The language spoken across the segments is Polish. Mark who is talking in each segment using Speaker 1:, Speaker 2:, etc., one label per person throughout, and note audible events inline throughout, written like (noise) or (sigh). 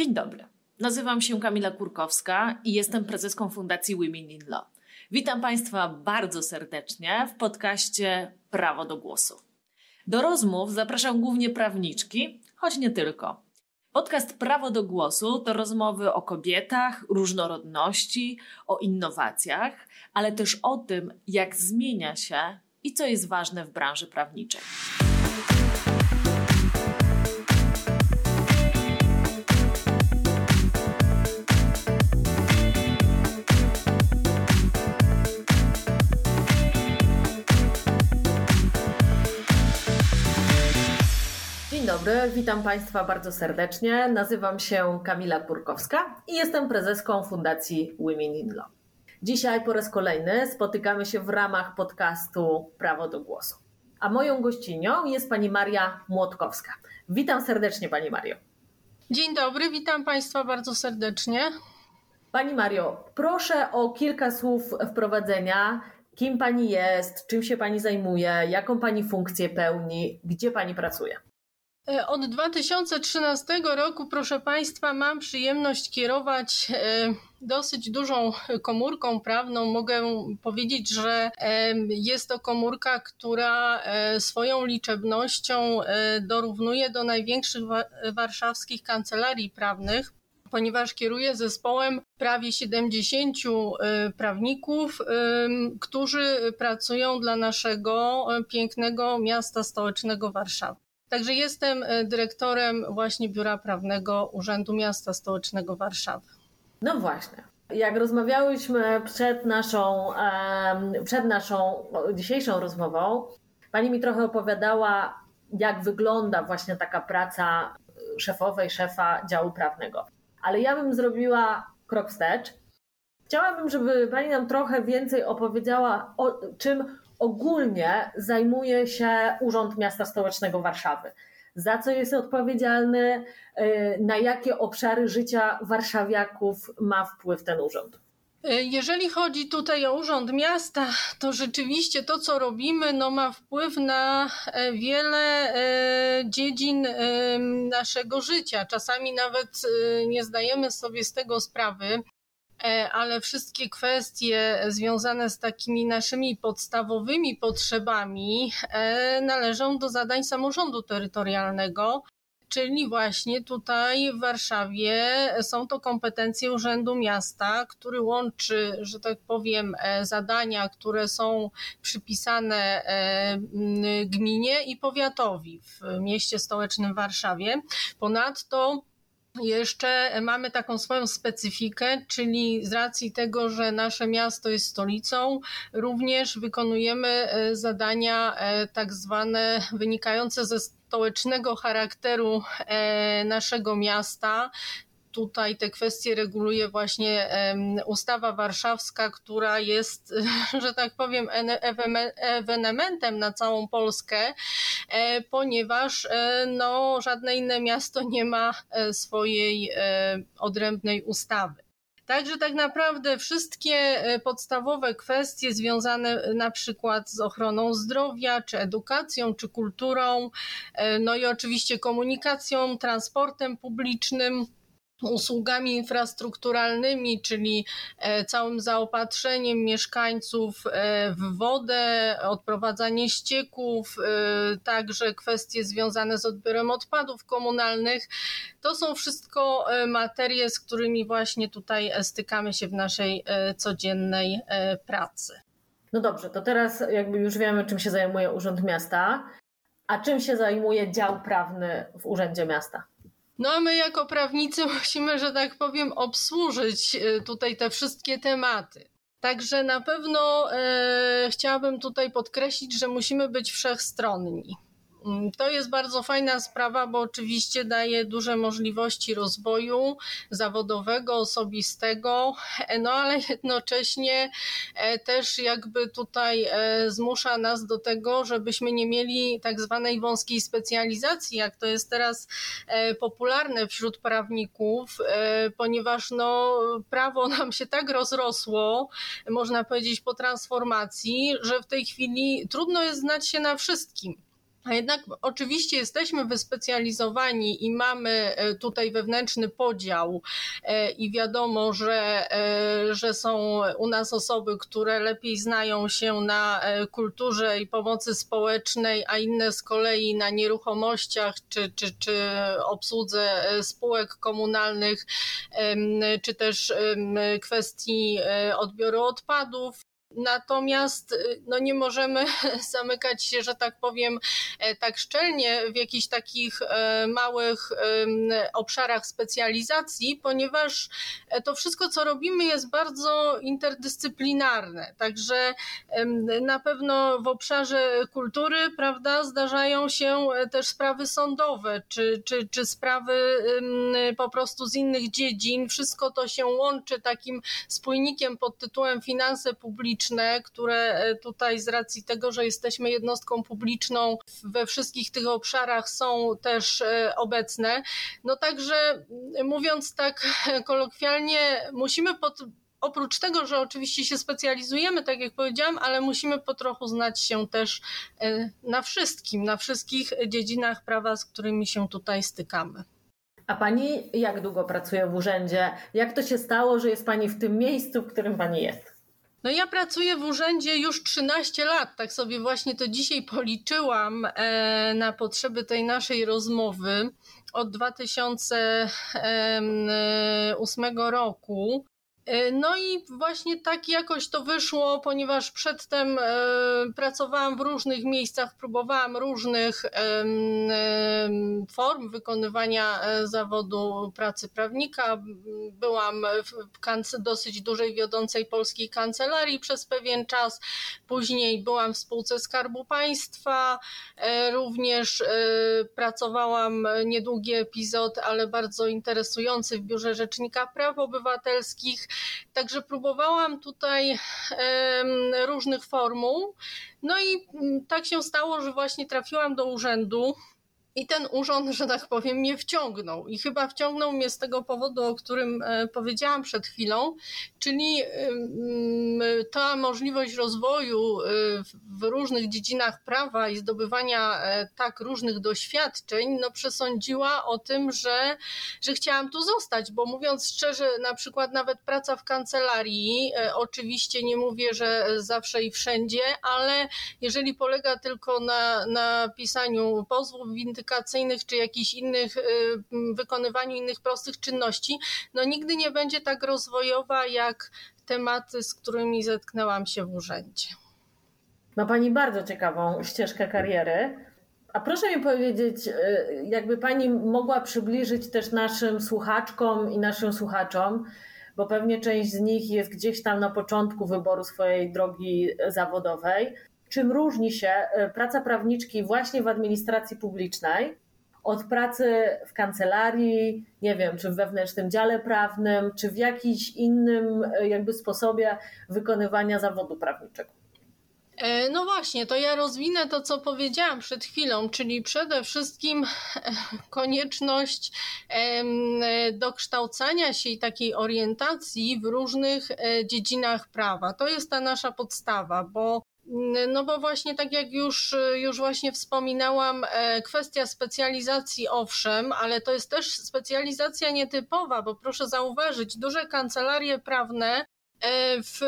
Speaker 1: Dzień dobry. Nazywam się Kamila Kurkowska i jestem prezeską Fundacji Women in Law. Witam Państwa bardzo serdecznie w podcaście Prawo do Głosu. Do rozmów zapraszam głównie prawniczki, choć nie tylko. Podcast Prawo do Głosu to rozmowy o kobietach, różnorodności, o innowacjach, ale też o tym, jak zmienia się i co jest ważne w branży prawniczej. Dobry, witam Państwa bardzo serdecznie. Nazywam się Kamila Kurkowska i jestem prezeską Fundacji Women in Law. Dzisiaj po raz kolejny spotykamy się w ramach podcastu Prawo do Głosu. A moją gościnią jest pani Maria Młotkowska. Witam serdecznie Pani Mario.
Speaker 2: Dzień dobry, witam Państwa bardzo serdecznie.
Speaker 1: Pani Mario, proszę o kilka słów wprowadzenia. Kim Pani jest, czym się Pani zajmuje, jaką Pani funkcję pełni, gdzie Pani pracuje?
Speaker 2: E, od 2013 roku, proszę Państwa, mam przyjemność kierować e, dosyć dużą komórką prawną. Mogę powiedzieć, że e, jest to komórka, która swoją liczebnością dorównuje do największych warszawskich kancelarii prawnych ponieważ kieruję zespołem prawie 70 prawników, którzy pracują dla naszego pięknego miasta stołecznego Warszawy. Także jestem e, dyrektorem właśnie Biura Prawnego Urzędu Miasta Stołecznego Warszawy.
Speaker 1: No właśnie. Jak rozmawiałyśmy przed naszą, przed naszą dzisiejszą rozmową, pani mi trochę opowiadała, jak wygląda właśnie taka praca szefowej, szefa działu prawnego. Ale ja bym zrobiła krok wstecz. Chciałabym, żeby pani nam trochę więcej opowiedziała o czym ogólnie zajmuje się Urząd Miasta Stołecznego Warszawy. Za co jest odpowiedzialny, y, na jakie obszary życia warszawiaków ma wpływ ten urząd?
Speaker 2: Y, jeżeli chodzi tutaj o Urząd Miasta, to rzeczywiście to, co robimy, no, ma wpływ na e, wiele e, dziedzin e, naszego życia. Czasami nawet nie zdajemy sobie z tego sprawy. E, ale wszystkie kwestie związane z takimi naszymi podstawowymi potrzebami e, należą do zadań samorządu terytorialnego. Czyli właśnie tutaj w Warszawie są to kompetencje Urzędu Miasta, który łączy, że tak powiem, e, zadania, które są przypisane gminie i powiatowi w mieście stołecznym Warszawie. Ponadto jeszcze mamy taką swoją specyfikę, czyli z racji tego, że nasze miasto jest stolicą, również wykonujemy e, zadania e, tak zwane wynikające ze stołecznego charakteru e, naszego miasta, tutaj te kwestie reguluje właśnie ustawa warszawska, która jest, (laughs) że tak powiem, ewenementem na całą Polskę, ponieważ e, no, żadne inne miasto nie ma e, swojej odrębnej ustawy. Także tak naprawdę wszystkie podstawowe kwestie związane na przykład z ochroną zdrowia, czy edukacją, czy kulturą, no i oczywiście komunikacją, transportem publicznym, usługami infrastrukturalnymi, czyli e, całym zaopatrzeniem mieszkańców e, w wodę, odprowadzanie ścieków, e, także kwestie związane z odbiorem odpadów komunalnych. To są wszystko materie, z którymi właśnie tutaj stykamy się w naszej codziennej pracy.
Speaker 1: No dobrze, to teraz jakby już wiemy, czym się zajmuje Urząd Miasta. A czym się zajmuje dział prawny w Urzędzie Miasta?
Speaker 2: No a my jako prawnicy (laughs) musimy, że tak powiem, obsłużyć e, tutaj te wszystkie tematy. Także na pewno e, chciałabym tutaj podkreślić, że musimy być wszechstronni. Mm, to jest bardzo fajna sprawa, bo oczywiście daje duże możliwości rozwoju zawodowego, osobistego, e, no ale jednocześnie e, też jakby tutaj e, zmusza nas do tego, żebyśmy nie mieli tak zwanej wąskiej specjalizacji, jak to jest teraz popularne wśród prawników, ponieważ no, prawo nam się tak rozrosło, można powiedzieć po transformacji, że w tej chwili trudno jest znać się na wszystkim. A jednak oczywiście jesteśmy wyspecjalizowani i mamy e, tutaj wewnętrzny podział e, i wiadomo, że, e, że są u nas osoby, które lepiej znają się na kulturze i pomocy społecznej, a inne z kolei na nieruchomościach czy, czy, czy obsłudze spółek komunalnych, czy też kwestii odbioru odpadów. Natomiast y, no nie możemy (laughs) zamykać się, że tak powiem, e, tak szczelnie w jakichś takich e, małych obszarach specjalizacji, ponieważ e, to wszystko, co robimy, jest bardzo interdyscyplinarne. Także na pewno w obszarze kultury, prawda, zdarzają się też sprawy sądowe, czy, czy, czy sprawy po prostu z innych dziedzin. Wszystko to się łączy takim spójnikiem pod tytułem finanse publiczne publiczne, które e, tutaj z racji tego, że jesteśmy jednostką publiczną we wszystkich tych obszarach są też e, obecne. No także mówiąc tak (laughs) kolokwialnie, musimy pod, oprócz tego, że oczywiście się specjalizujemy, tak jak powiedziałam, ale musimy po trochu znać się też e, na wszystkim, na wszystkich dziedzinach prawa, z którymi się tutaj stykamy.
Speaker 1: A pani jak długo pracuje w urzędzie? Jak to się stało, że jest pani w tym miejscu, w którym pani jest?
Speaker 2: No ja pracuję w urzędzie już 13 lat, tak sobie właśnie to dzisiaj policzyłam e, na potrzeby tej naszej rozmowy od 2008 roku. E, no i właśnie tak jakoś to wyszło, ponieważ przedtem e, pracowałam w różnych miejscach, próbowałam różnych form wykonywania e, zawodu pracy prawnika. Byłam w dosyć dużej wiodącej polskiej kancelarii przez pewien czas. Później byłam w spółce Skarbu Państwa. Również pracowałam niedługi epizod, ale bardzo interesujący w Biurze Rzecznika Praw Obywatelskich. Także próbowałam tutaj różnych formuł. No i mm, tak się stało, że właśnie trafiłam do urzędu i ten urząd, że tak powiem, mnie wciągnął. I chyba wciągnął mnie z tego powodu, o którym e, powiedziałam przed chwilą, czyli ta możliwość rozwoju e, w różnych dziedzinach prawa i zdobywania e, tak różnych doświadczeń, no przesądziła o tym, że, że chciałam tu zostać, bo mówiąc szczerze, na przykład nawet praca w kancelarii, oczywiście nie mówię, że zawsze i wszędzie, ale jeżeli polega tylko na, na pisaniu pozwów windykacyjnych, komunikacyjnych czy jakichś innych, y, wykonywaniu innych prostych czynności, no nigdy nie będzie tak rozwojowa jak tematy, z którymi zetknęłam się w urzędzie.
Speaker 1: Ma Pani bardzo ciekawą ścieżkę kariery. A proszę mi powiedzieć, y, jakby Pani mogła przybliżyć też naszym słuchaczkom i naszym słuchaczom, bo pewnie część z nich jest gdzieś tam na początku wyboru swojej drogi zawodowej czym różni się e, praca prawniczki właśnie w administracji publicznej od pracy w kancelarii, nie wiem, czy w wewnętrznym dziale prawnym, czy w jakimś innym e, jakby sposobie wykonywania zawodu prawniczego.
Speaker 2: E, no właśnie, to ja rozwinę to, co powiedziałam przed chwilą, czyli przede wszystkim konieczność dokształcania się i takiej orientacji w różnych dziedzinach prawa. To jest ta nasza podstawa, bo no bo właśnie tak jak już, już właśnie wspominałam, e, kwestia specjalizacji owszem, ale to jest też specjalizacja nietypowa, bo proszę zauważyć, duże kancelarie prawne e, w,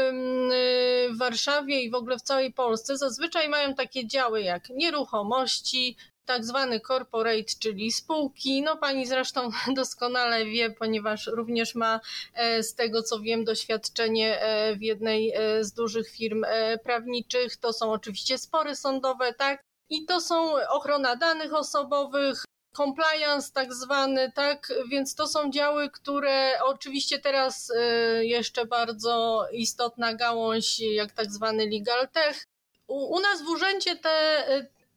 Speaker 2: w Warszawie i w ogóle w całej Polsce zazwyczaj mają takie działy jak nieruchomości, tak zwany corporate, czyli spółki. No pani zresztą (laughs) doskonale wie, ponieważ również ma e, z tego co wiem doświadczenie e, w jednej e, z dużych firm prawniczych. To są oczywiście spory sądowe, tak? I to są ochrona danych osobowych, compliance tak zwany, tak, więc to są działy, które oczywiście teraz jeszcze bardzo istotna gałąź, jak tak zwany legal tech. U, u nas w urzędzie te,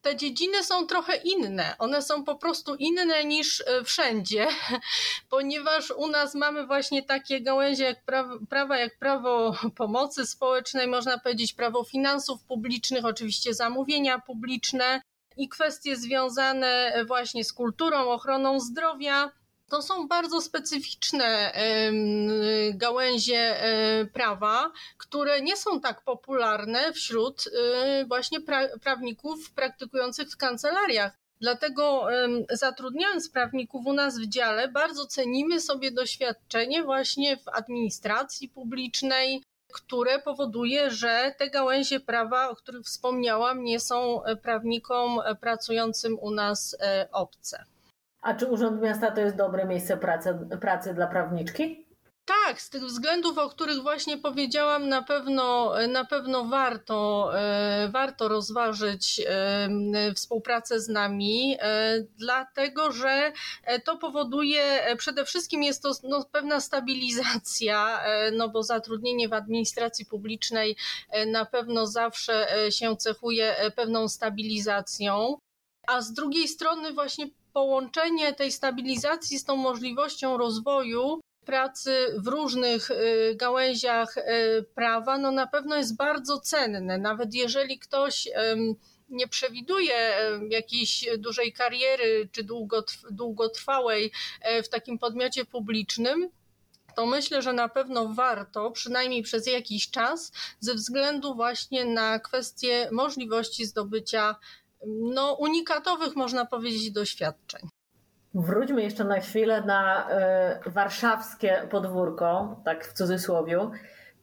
Speaker 2: te dziedziny są trochę inne. One są po prostu inne niż e, wszędzie, (laughs) ponieważ u nas mamy właśnie takie gałęzie jak prawa, jak prawo pomocy społecznej, można powiedzieć prawo finansów publicznych, oczywiście zamówienia publiczne i kwestie związane właśnie z kulturą, ochroną zdrowia to są bardzo specyficzne gałęzie e, prawa, które nie są tak popularne wśród e, właśnie prawników praktykujących w kancelariach. Dlatego zatrudniając prawników u nas w dziale, bardzo cenimy sobie doświadczenie właśnie w administracji publicznej, które powoduje, że te gałęzie prawa, o których wspomniałam, nie są prawnikom pracującym u nas obce.
Speaker 1: A czy Urząd Miasta to jest dobre miejsce pracy, pracy dla prawniczki?
Speaker 2: Tak, z tych względów, o których właśnie powiedziałam, na pewno, na pewno warto, e, warto rozważyć e, współpracę z nami, e, dlatego że to powoduje, przede wszystkim jest to no, pewna stabilizacja, no bo zatrudnienie w administracji publicznej na pewno zawsze się cechuje pewną stabilizacją, a z drugiej strony właśnie połączenie tej stabilizacji z tą możliwością rozwoju pracy w różnych y, gałęziach y, prawa, no na pewno jest bardzo cenne. Nawet jeżeli ktoś nie przewiduje jakiejś dużej kariery czy długotrwałej e, w takim podmiocie publicznym, to myślę, że na pewno warto, przynajmniej przez jakiś czas, ze względu właśnie na kwestie możliwości zdobycia no, unikatowych, można powiedzieć, doświadczeń.
Speaker 1: Wróćmy jeszcze na chwilę na y, warszawskie podwórko, tak w cudzysłowie.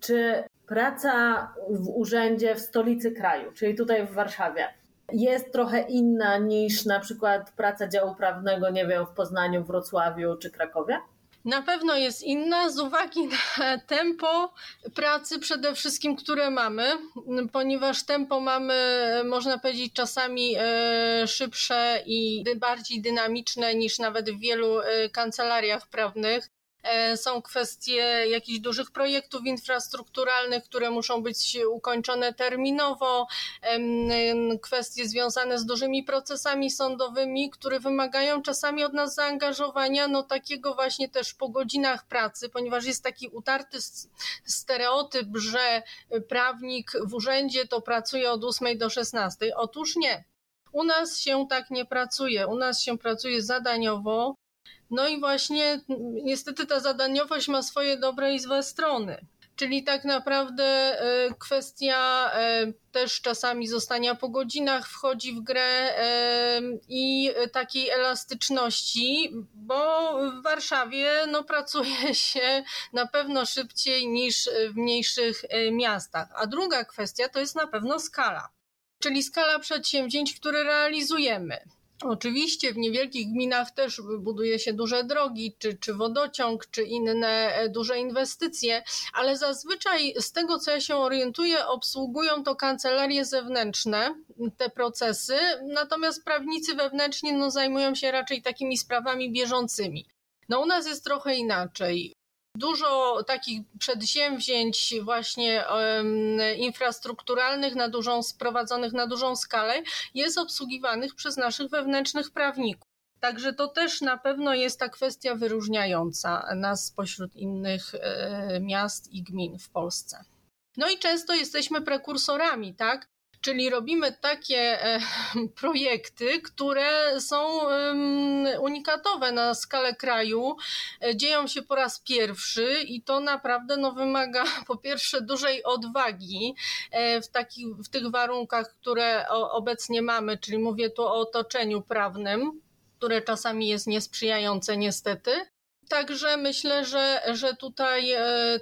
Speaker 1: Czy praca w urzędzie w stolicy kraju, czyli tutaj w Warszawie, jest trochę inna niż na przykład praca działu prawnego, nie wiem, w Poznaniu, Wrocławiu czy Krakowie?
Speaker 2: Na pewno jest inna z uwagi na tempo pracy przede wszystkim, które mamy, ponieważ tempo mamy, można powiedzieć, czasami e, szybsze i bardziej dynamiczne niż nawet w wielu e, kancelariach prawnych. E, są kwestie jakichś dużych projektów infrastrukturalnych, które muszą być ukończone terminowo, kwestie związane z dużymi procesami sądowymi, które wymagają czasami od nas zaangażowania, no takiego właśnie też po godzinach pracy, ponieważ jest taki utarty stereotyp, że prawnik w urzędzie to pracuje od 8 do 16. Otóż nie. U nas się tak nie pracuje. U nas się pracuje zadaniowo, no i właśnie niestety ta zadaniowość ma swoje dobre i złe strony. Czyli tak naprawdę e, kwestia e, też czasami zostania po godzinach wchodzi w grę e, i takiej elastyczności, bo w Warszawie no, pracuje (laughs) się na pewno szybciej niż w mniejszych miastach. A druga kwestia to jest na pewno skala, czyli skala przedsięwzięć, które realizujemy. Oczywiście w niewielkich gminach też buduje się duże drogi, czy, czy wodociąg, czy inne e, duże inwestycje, ale zazwyczaj z tego, co ja się orientuję, obsługują to kancelarie zewnętrzne, te procesy, natomiast prawnicy wewnętrzni no, zajmują się raczej takimi sprawami bieżącymi. No u nas jest trochę inaczej. Dużo takich przedsięwzięć właśnie infrastrukturalnych na dużą, sprowadzonych na dużą skalę jest obsługiwanych przez naszych wewnętrznych prawników. Także to też na pewno jest ta kwestia wyróżniająca nas spośród innych e, miast i gmin w Polsce. No i często jesteśmy prekursorami, tak? Czyli robimy takie e, (laughs) projekty, które są unikatowe na skalę kraju, e, dzieją się po raz pierwszy i to naprawdę no, wymaga (laughs) po pierwsze dużej odwagi e, w, takich, w tych warunkach, które obecnie mamy, czyli mówię tu o otoczeniu prawnym, które czasami jest niesprzyjające niestety. Także myślę, że, że tutaj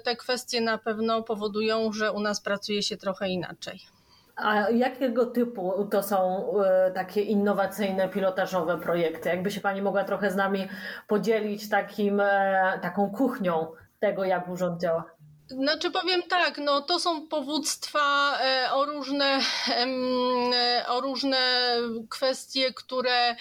Speaker 2: te kwestie na pewno powodują, że u nas pracuje się trochę inaczej.
Speaker 1: A jakiego typu to są e, takie innowacyjne, pilotażowe projekty? Jakby się Pani mogła trochę z nami podzielić takim, e, taką kuchnią tego, jak urząd działa?
Speaker 2: Znaczy powiem tak, no to są powództwa e, o różne, e, o różne kwestie, które,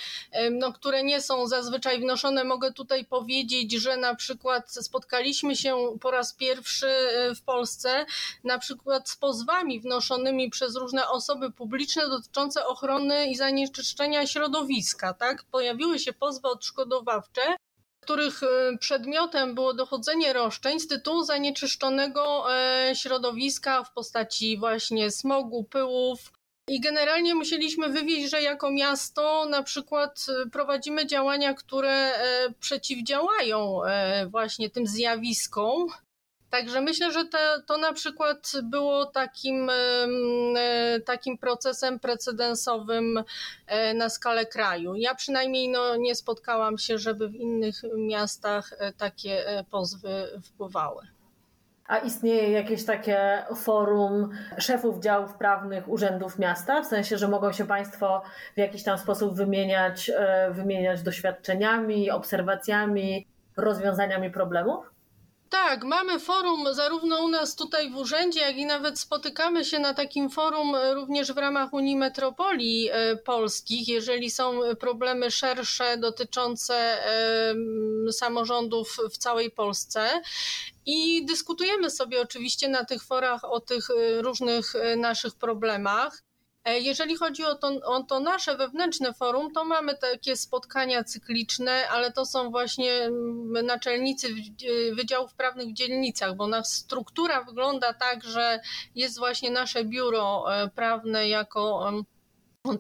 Speaker 2: no, które nie są zazwyczaj wnoszone. Mogę tutaj powiedzieć, że na przykład spotkaliśmy się po raz pierwszy e, w Polsce na przykład z pozwami wnoszonymi przez różne osoby publiczne dotyczące ochrony i zanieczyszczenia środowiska. Tak? Pojawiły się pozwy odszkodowawcze których e, przedmiotem było dochodzenie roszczeń z tytułu zanieczyszczonego e, środowiska w postaci właśnie smogu, pyłów, I generalnie musieliśmy wywieźć, że jako miasto na przykład prowadzimy działania, które przeciwdziałają właśnie tym zjawiskom, Także myślę, że te, to na przykład było takim, e, takim procesem precedensowym e, na skalę kraju. Ja przynajmniej no, nie spotkałam się, żeby w innych miastach e, takie pozwy wpływały.
Speaker 1: A istnieje jakieś takie forum szefów działów prawnych urzędów miasta, w sensie, że mogą się Państwo w jakiś tam sposób wymieniać, wymieniać doświadczeniami, obserwacjami, rozwiązaniami problemów?
Speaker 2: Tak, mamy forum zarówno u nas tutaj w urzędzie, jak i nawet spotykamy się na takim forum również w ramach Unii Metropolii e, Polskich, jeżeli są problemy szersze dotyczące samorządów w całej Polsce. I dyskutujemy sobie oczywiście na tych forach o tych e, różnych e, naszych problemach. E, jeżeli chodzi o to, o to, nasze wewnętrzne forum, to mamy takie spotkania cykliczne, ale to są właśnie mm, naczelnicy e, wydziałów prawnych w dzielnicach, bo nasza struktura wygląda tak, że jest właśnie nasze biuro e, prawne jako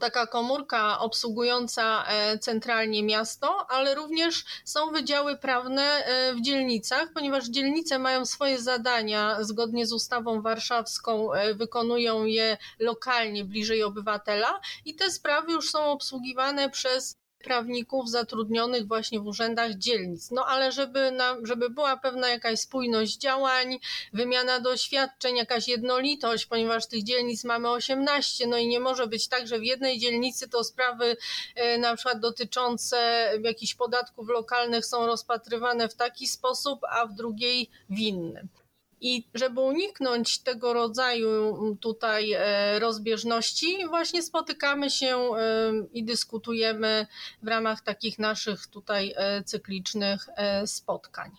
Speaker 2: taka komórka obsługująca e, centralnie miasto, ale również są wydziały prawne e, w dzielnicach, ponieważ dzielnice mają swoje zadania zgodnie z ustawą warszawską, e, wykonują je lokalnie, bliżej obywatela i te sprawy już są obsługiwane przez prawników zatrudnionych właśnie w urzędach dzielnic. No ale żeby, na, żeby była pewna jakaś spójność działań, wymiana doświadczeń, jakaś jednolitość, ponieważ tych dzielnic mamy 18, no i nie może być tak, że w jednej dzielnicy to sprawy e, na przykład dotyczące jakichś podatków lokalnych są rozpatrywane w taki sposób, a w drugiej w innym. I żeby uniknąć tego rodzaju tutaj e, rozbieżności, właśnie spotykamy się e, i dyskutujemy w ramach takich naszych tutaj e, cyklicznych spotkań.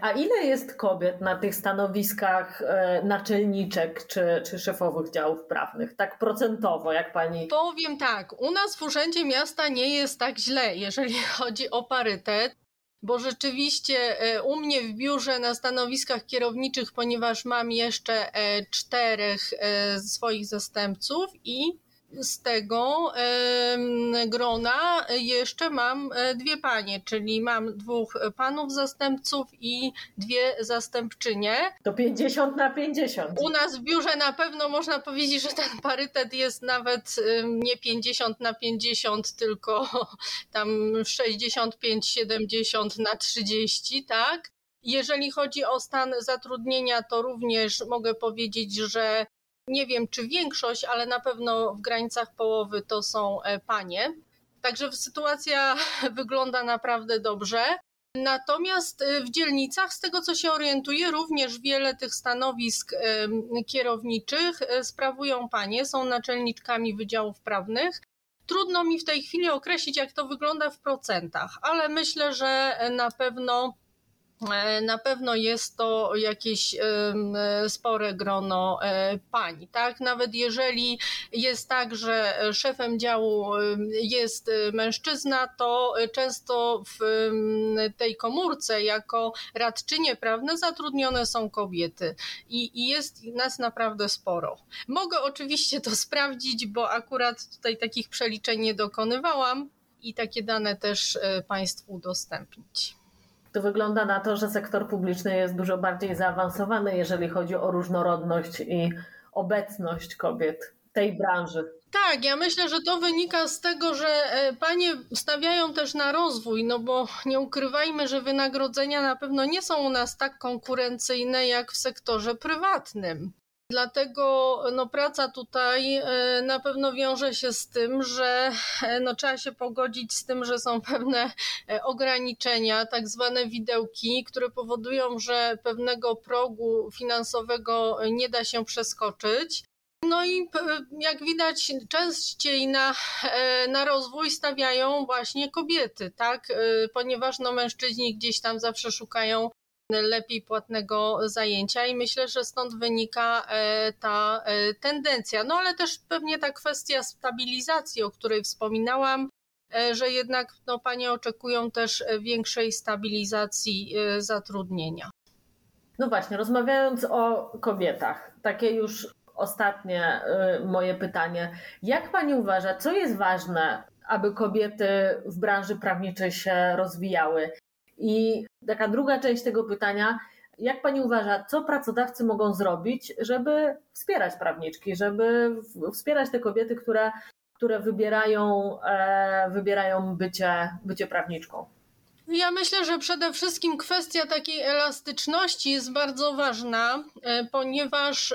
Speaker 1: A ile jest kobiet na tych stanowiskach naczelniczek czy, czy szefowych działów prawnych? Tak procentowo, jak pani.
Speaker 2: Powiem tak, u nas w Urzędzie Miasta nie jest tak źle, jeżeli (laughs) chodzi o parytet bo rzeczywiście e, u mnie w biurze na stanowiskach kierowniczych, ponieważ mam jeszcze e, czterech e, swoich zastępców i z tego grona jeszcze mam e, dwie panie, czyli mam dwóch panów zastępców i dwie zastępczynie.
Speaker 1: To 50 na 50.
Speaker 2: U nas w biurze na pewno można powiedzieć, że ten parytet jest nawet nie 50 na 50, tylko tam 65-70 na 30, tak? Jeżeli chodzi o stan zatrudnienia, to również mogę powiedzieć, że nie wiem, czy większość, ale na pewno w granicach połowy to są e, panie. Także sytuacja (laughs) wygląda naprawdę dobrze. Natomiast e, w dzielnicach, z tego co się orientuję, również wiele tych stanowisk kierowniczych e, sprawują panie, są naczelniczkami wydziałów prawnych. Trudno mi w tej chwili określić, jak to wygląda w procentach, ale myślę, że na pewno na pewno jest to jakieś e, spore grono e, pań, tak? Nawet jeżeli jest tak, że szefem działu jest mężczyzna, to często w tej komórce jako radczynie prawne zatrudnione są kobiety i, i jest nas naprawdę sporo. Mogę oczywiście to sprawdzić, bo akurat tutaj takich przeliczeń nie dokonywałam i takie dane też Państwu udostępnić
Speaker 1: to wygląda na to, że sektor publiczny jest dużo bardziej zaawansowany, jeżeli chodzi o różnorodność i obecność kobiet tej branży.
Speaker 2: Tak, ja myślę, że to wynika z tego, że e, panie stawiają też na rozwój, no bo nie ukrywajmy, że wynagrodzenia na pewno nie są u nas tak konkurencyjne jak w sektorze prywatnym. Dlatego no, praca tutaj e, na pewno wiąże się z tym, że e, no, trzeba się pogodzić z tym, że są pewne e, ograniczenia, tak zwane widełki, które powodują, że pewnego progu finansowego nie da się przeskoczyć. No i jak widać, częściej na, na rozwój stawiają właśnie kobiety, tak? Ponieważ no, mężczyźni gdzieś tam zawsze szukają lepiej płatnego zajęcia i myślę, że stąd wynika e, ta e, tendencja. No ale też pewnie ta kwestia stabilizacji, o której wspominałam, e, że jednak no, panie oczekują też większej stabilizacji zatrudnienia.
Speaker 1: No właśnie, rozmawiając o kobietach, takie już ostatnie moje pytanie. Jak pani uważa, co jest ważne, aby kobiety w branży prawniczej się rozwijały? I taka druga część tego pytania, jak pani uważa, co pracodawcy mogą zrobić, żeby wspierać prawniczki, żeby wspierać te kobiety, które, które wybierają, e, wybierają bycie, bycie prawniczką?
Speaker 2: Ja myślę, że przede wszystkim kwestia takiej elastyczności jest bardzo ważna, e, ponieważ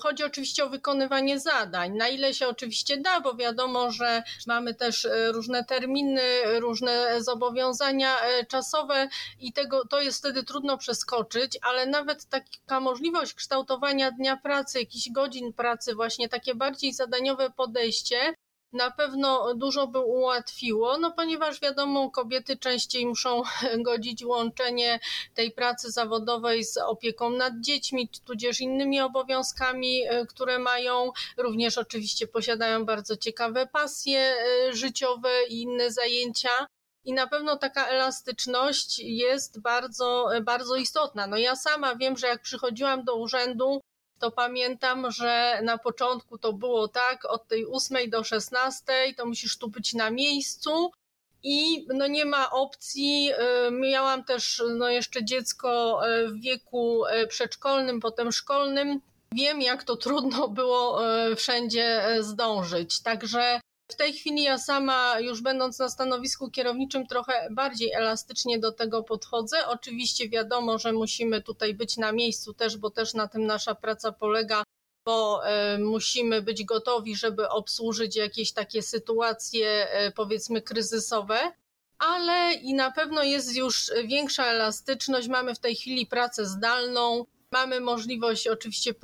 Speaker 2: chodzi oczywiście o wykonywanie zadań. Na ile się oczywiście da, bo wiadomo, że mamy też e, różne terminy, różne zobowiązania e, czasowe i tego to jest wtedy trudno przeskoczyć, ale nawet taka możliwość kształtowania dnia pracy, jakichś godzin pracy, właśnie takie bardziej zadaniowe podejście na pewno dużo by ułatwiło, no ponieważ wiadomo, kobiety częściej muszą (laughs) godzić łączenie tej pracy zawodowej z opieką nad dziećmi, tudzież innymi obowiązkami, e, które mają. Również oczywiście posiadają bardzo ciekawe pasje e, życiowe i inne zajęcia. I na pewno taka elastyczność jest bardzo, bardzo istotna. No ja sama wiem, że jak przychodziłam do urzędu, to pamiętam, że na początku to było tak, od tej 8 do 16 to musisz tu być na miejscu i no nie ma opcji. Y, miałam też no jeszcze dziecko y, w wieku y, przedszkolnym, potem szkolnym. Wiem, jak to trudno było wszędzie zdążyć. Także w tej chwili ja sama, już będąc na stanowisku kierowniczym, trochę bardziej elastycznie do tego podchodzę. Oczywiście wiadomo, że musimy tutaj być na miejscu też, bo też na tym nasza praca polega, bo e, musimy być gotowi, żeby obsłużyć jakieś takie sytuacje, e, powiedzmy, kryzysowe ale i na pewno jest już większa elastyczność. Mamy w tej chwili pracę zdalną, Mamy możliwość oczywiście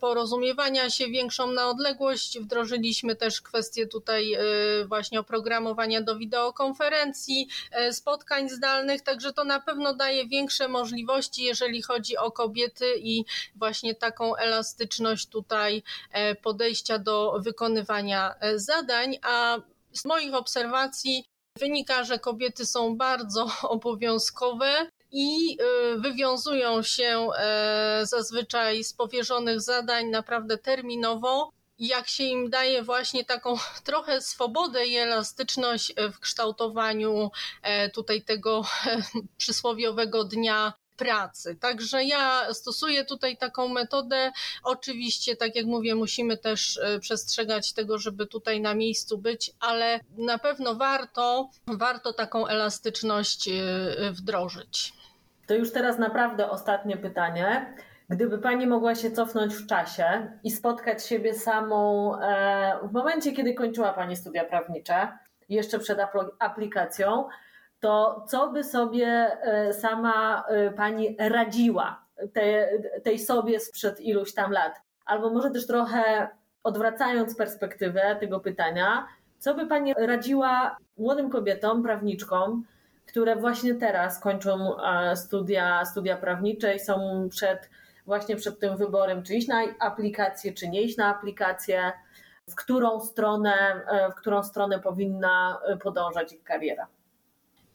Speaker 2: porozumiewania się większą na odległość. Wdrożyliśmy też kwestię tutaj y, właśnie oprogramowania do wideokonferencji, y, spotkań zdalnych, także to na pewno daje większe możliwości, jeżeli chodzi o kobiety i właśnie taką elastyczność tutaj e, podejścia do wykonywania e, zadań. A z moich obserwacji wynika, że kobiety są bardzo (laughs) obowiązkowe i y, wywiązują się e, zazwyczaj z powierzonych zadań naprawdę terminowo. Jak się im daje właśnie taką (laughs) trochę swobodę i elastyczność w kształtowaniu e, tutaj tego (laughs) przysłowiowego dnia pracy. Także ja stosuję tutaj taką metodę. Oczywiście, tak jak mówię, musimy też e, przestrzegać tego, żeby tutaj na miejscu być, ale na pewno warto, warto taką elastyczność wdrożyć.
Speaker 1: To już teraz naprawdę ostatnie pytanie. Gdyby Pani mogła się cofnąć w czasie i spotkać siebie samą e, w momencie, kiedy kończyła Pani studia prawnicze, jeszcze przed aplikacją, to co by sobie e, sama e, Pani radziła tej, tej sobie sprzed iluś tam lat? Albo może też trochę odwracając perspektywę tego pytania, co by Pani radziła młodym kobietom, prawniczkom, które właśnie teraz kończą studia, studia prawnicze i są przed, właśnie przed tym wyborem, czy iść na aplikację, czy nie iść na aplikację, w którą stronę, e, w którą stronę powinna e, podążać ich kariera.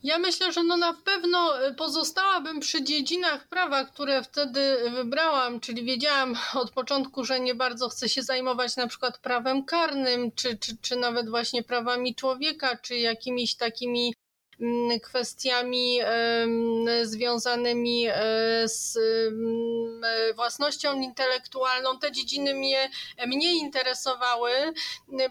Speaker 2: Ja myślę, że no na pewno pozostałabym przy dziedzinach prawa, które wtedy wybrałam, czyli wiedziałam od początku, że nie bardzo chcę się zajmować na przykład prawem karnym, czy, czy, czy nawet właśnie prawami człowieka, czy jakimiś takimi kwestiami związanymi e, z mm, własnością intelektualną. Te dziedziny mnie mniej interesowały.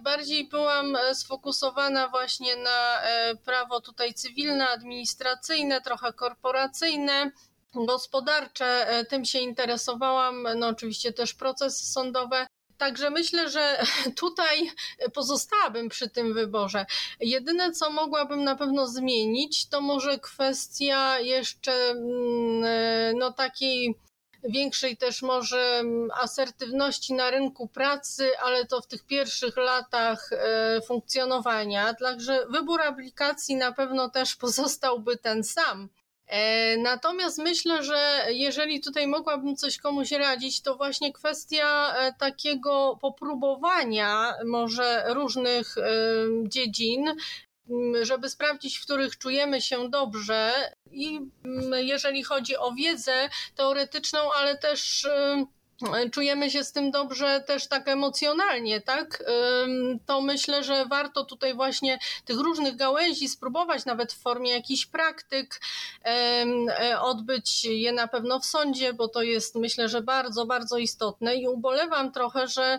Speaker 2: Bardziej byłam sfokusowana właśnie na e, prawo tutaj cywilne, administracyjne, trochę korporacyjne gospodarcze, e, tym się interesowałam, no oczywiście też procesy sądowe. Także myślę, że (laughs) tutaj pozostałabym przy tym wyborze. Jedyne, co mogłabym na pewno zmienić, to może kwestia jeszcze mm, no takiej większej też może mm, asertywności na rynku pracy, ale to w tych pierwszych latach e, funkcjonowania. Także wybór aplikacji na pewno też (laughs) pozostałby ten sam. E, natomiast myślę, że jeżeli tutaj mogłabym coś komuś radzić, to właśnie kwestia e, takiego popróbowania może różnych e, dziedzin, żeby sprawdzić, w których czujemy się dobrze. I jeżeli chodzi o wiedzę teoretyczną, ale też czujemy się z tym dobrze też tak emocjonalnie, tak? To myślę, że warto tutaj właśnie tych różnych gałęzi spróbować, nawet w formie jakichś praktyk, e, odbyć je na pewno w sądzie, bo to jest myślę, że bardzo, bardzo istotne i ubolewam trochę, że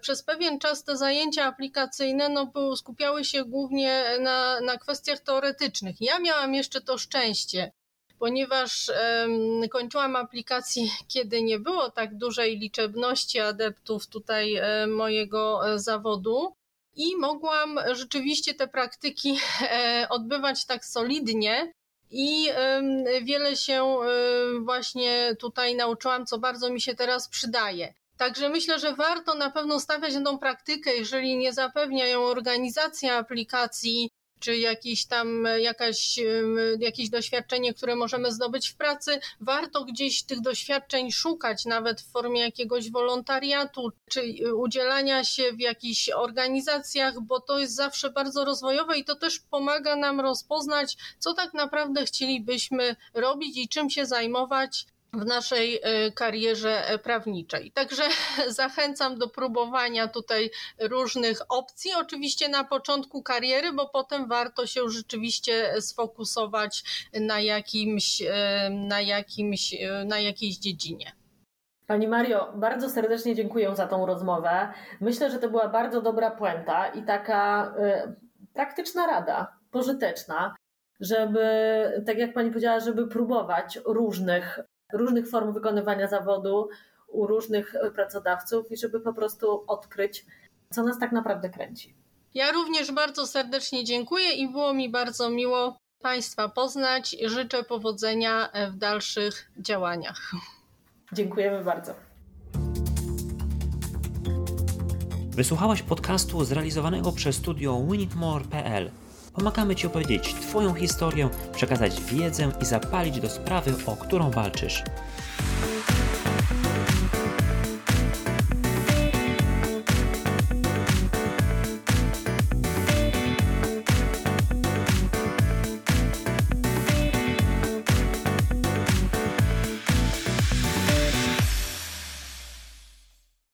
Speaker 2: przez pewien czas te zajęcia aplikacyjne no, skupiały się głównie na, na kwestiach teoretycznych. Ja miałam jeszcze to szczęście, ponieważ kończyłam aplikację, kiedy nie było tak dużej liczebności adeptów tutaj e, mojego e, zawodu. I mogłam rzeczywiście te praktyki e, odbywać tak solidnie, i wiele się właśnie tutaj nauczyłam, co bardzo mi się teraz przydaje. Także myślę, że warto na pewno stawiać na tą praktykę, jeżeli nie zapewnia ją organizacja aplikacji, czy jakieś tam jakaś, jakieś doświadczenie, które możemy zdobyć w pracy, warto gdzieś tych doświadczeń szukać, nawet w formie jakiegoś wolontariatu, czy udzielania się w jakichś organizacjach, bo to jest zawsze bardzo rozwojowe i to też pomaga nam rozpoznać, co tak naprawdę chcielibyśmy robić i czym się zajmować w naszej e, karierze e, prawniczej. Także (laughs) zachęcam do próbowania tutaj różnych opcji, oczywiście na początku kariery, bo potem warto się rzeczywiście sfokusować na jakimś, e, na jakimś, na jakiejś dziedzinie.
Speaker 1: Pani Mario, bardzo serdecznie dziękuję za tą rozmowę. Myślę, że to była bardzo dobra puenta i taka y, praktyczna rada, pożyteczna, żeby, tak jak Pani powiedziała, żeby próbować różnych różnych form wykonywania zawodu u różnych pracodawców i żeby po prostu odkryć, co nas tak naprawdę kręci.
Speaker 2: Ja również bardzo serdecznie dziękuję i było mi bardzo miło Państwa poznać. Życzę powodzenia w dalszych działaniach.
Speaker 1: Dziękujemy bardzo.
Speaker 3: Wysłuchałaś podcastu zrealizowanego przez studio winitmore.pl. Pomagamy Ci opowiedzieć Twoją historię, przekazać wiedzę i zapalić do sprawy, o którą walczysz.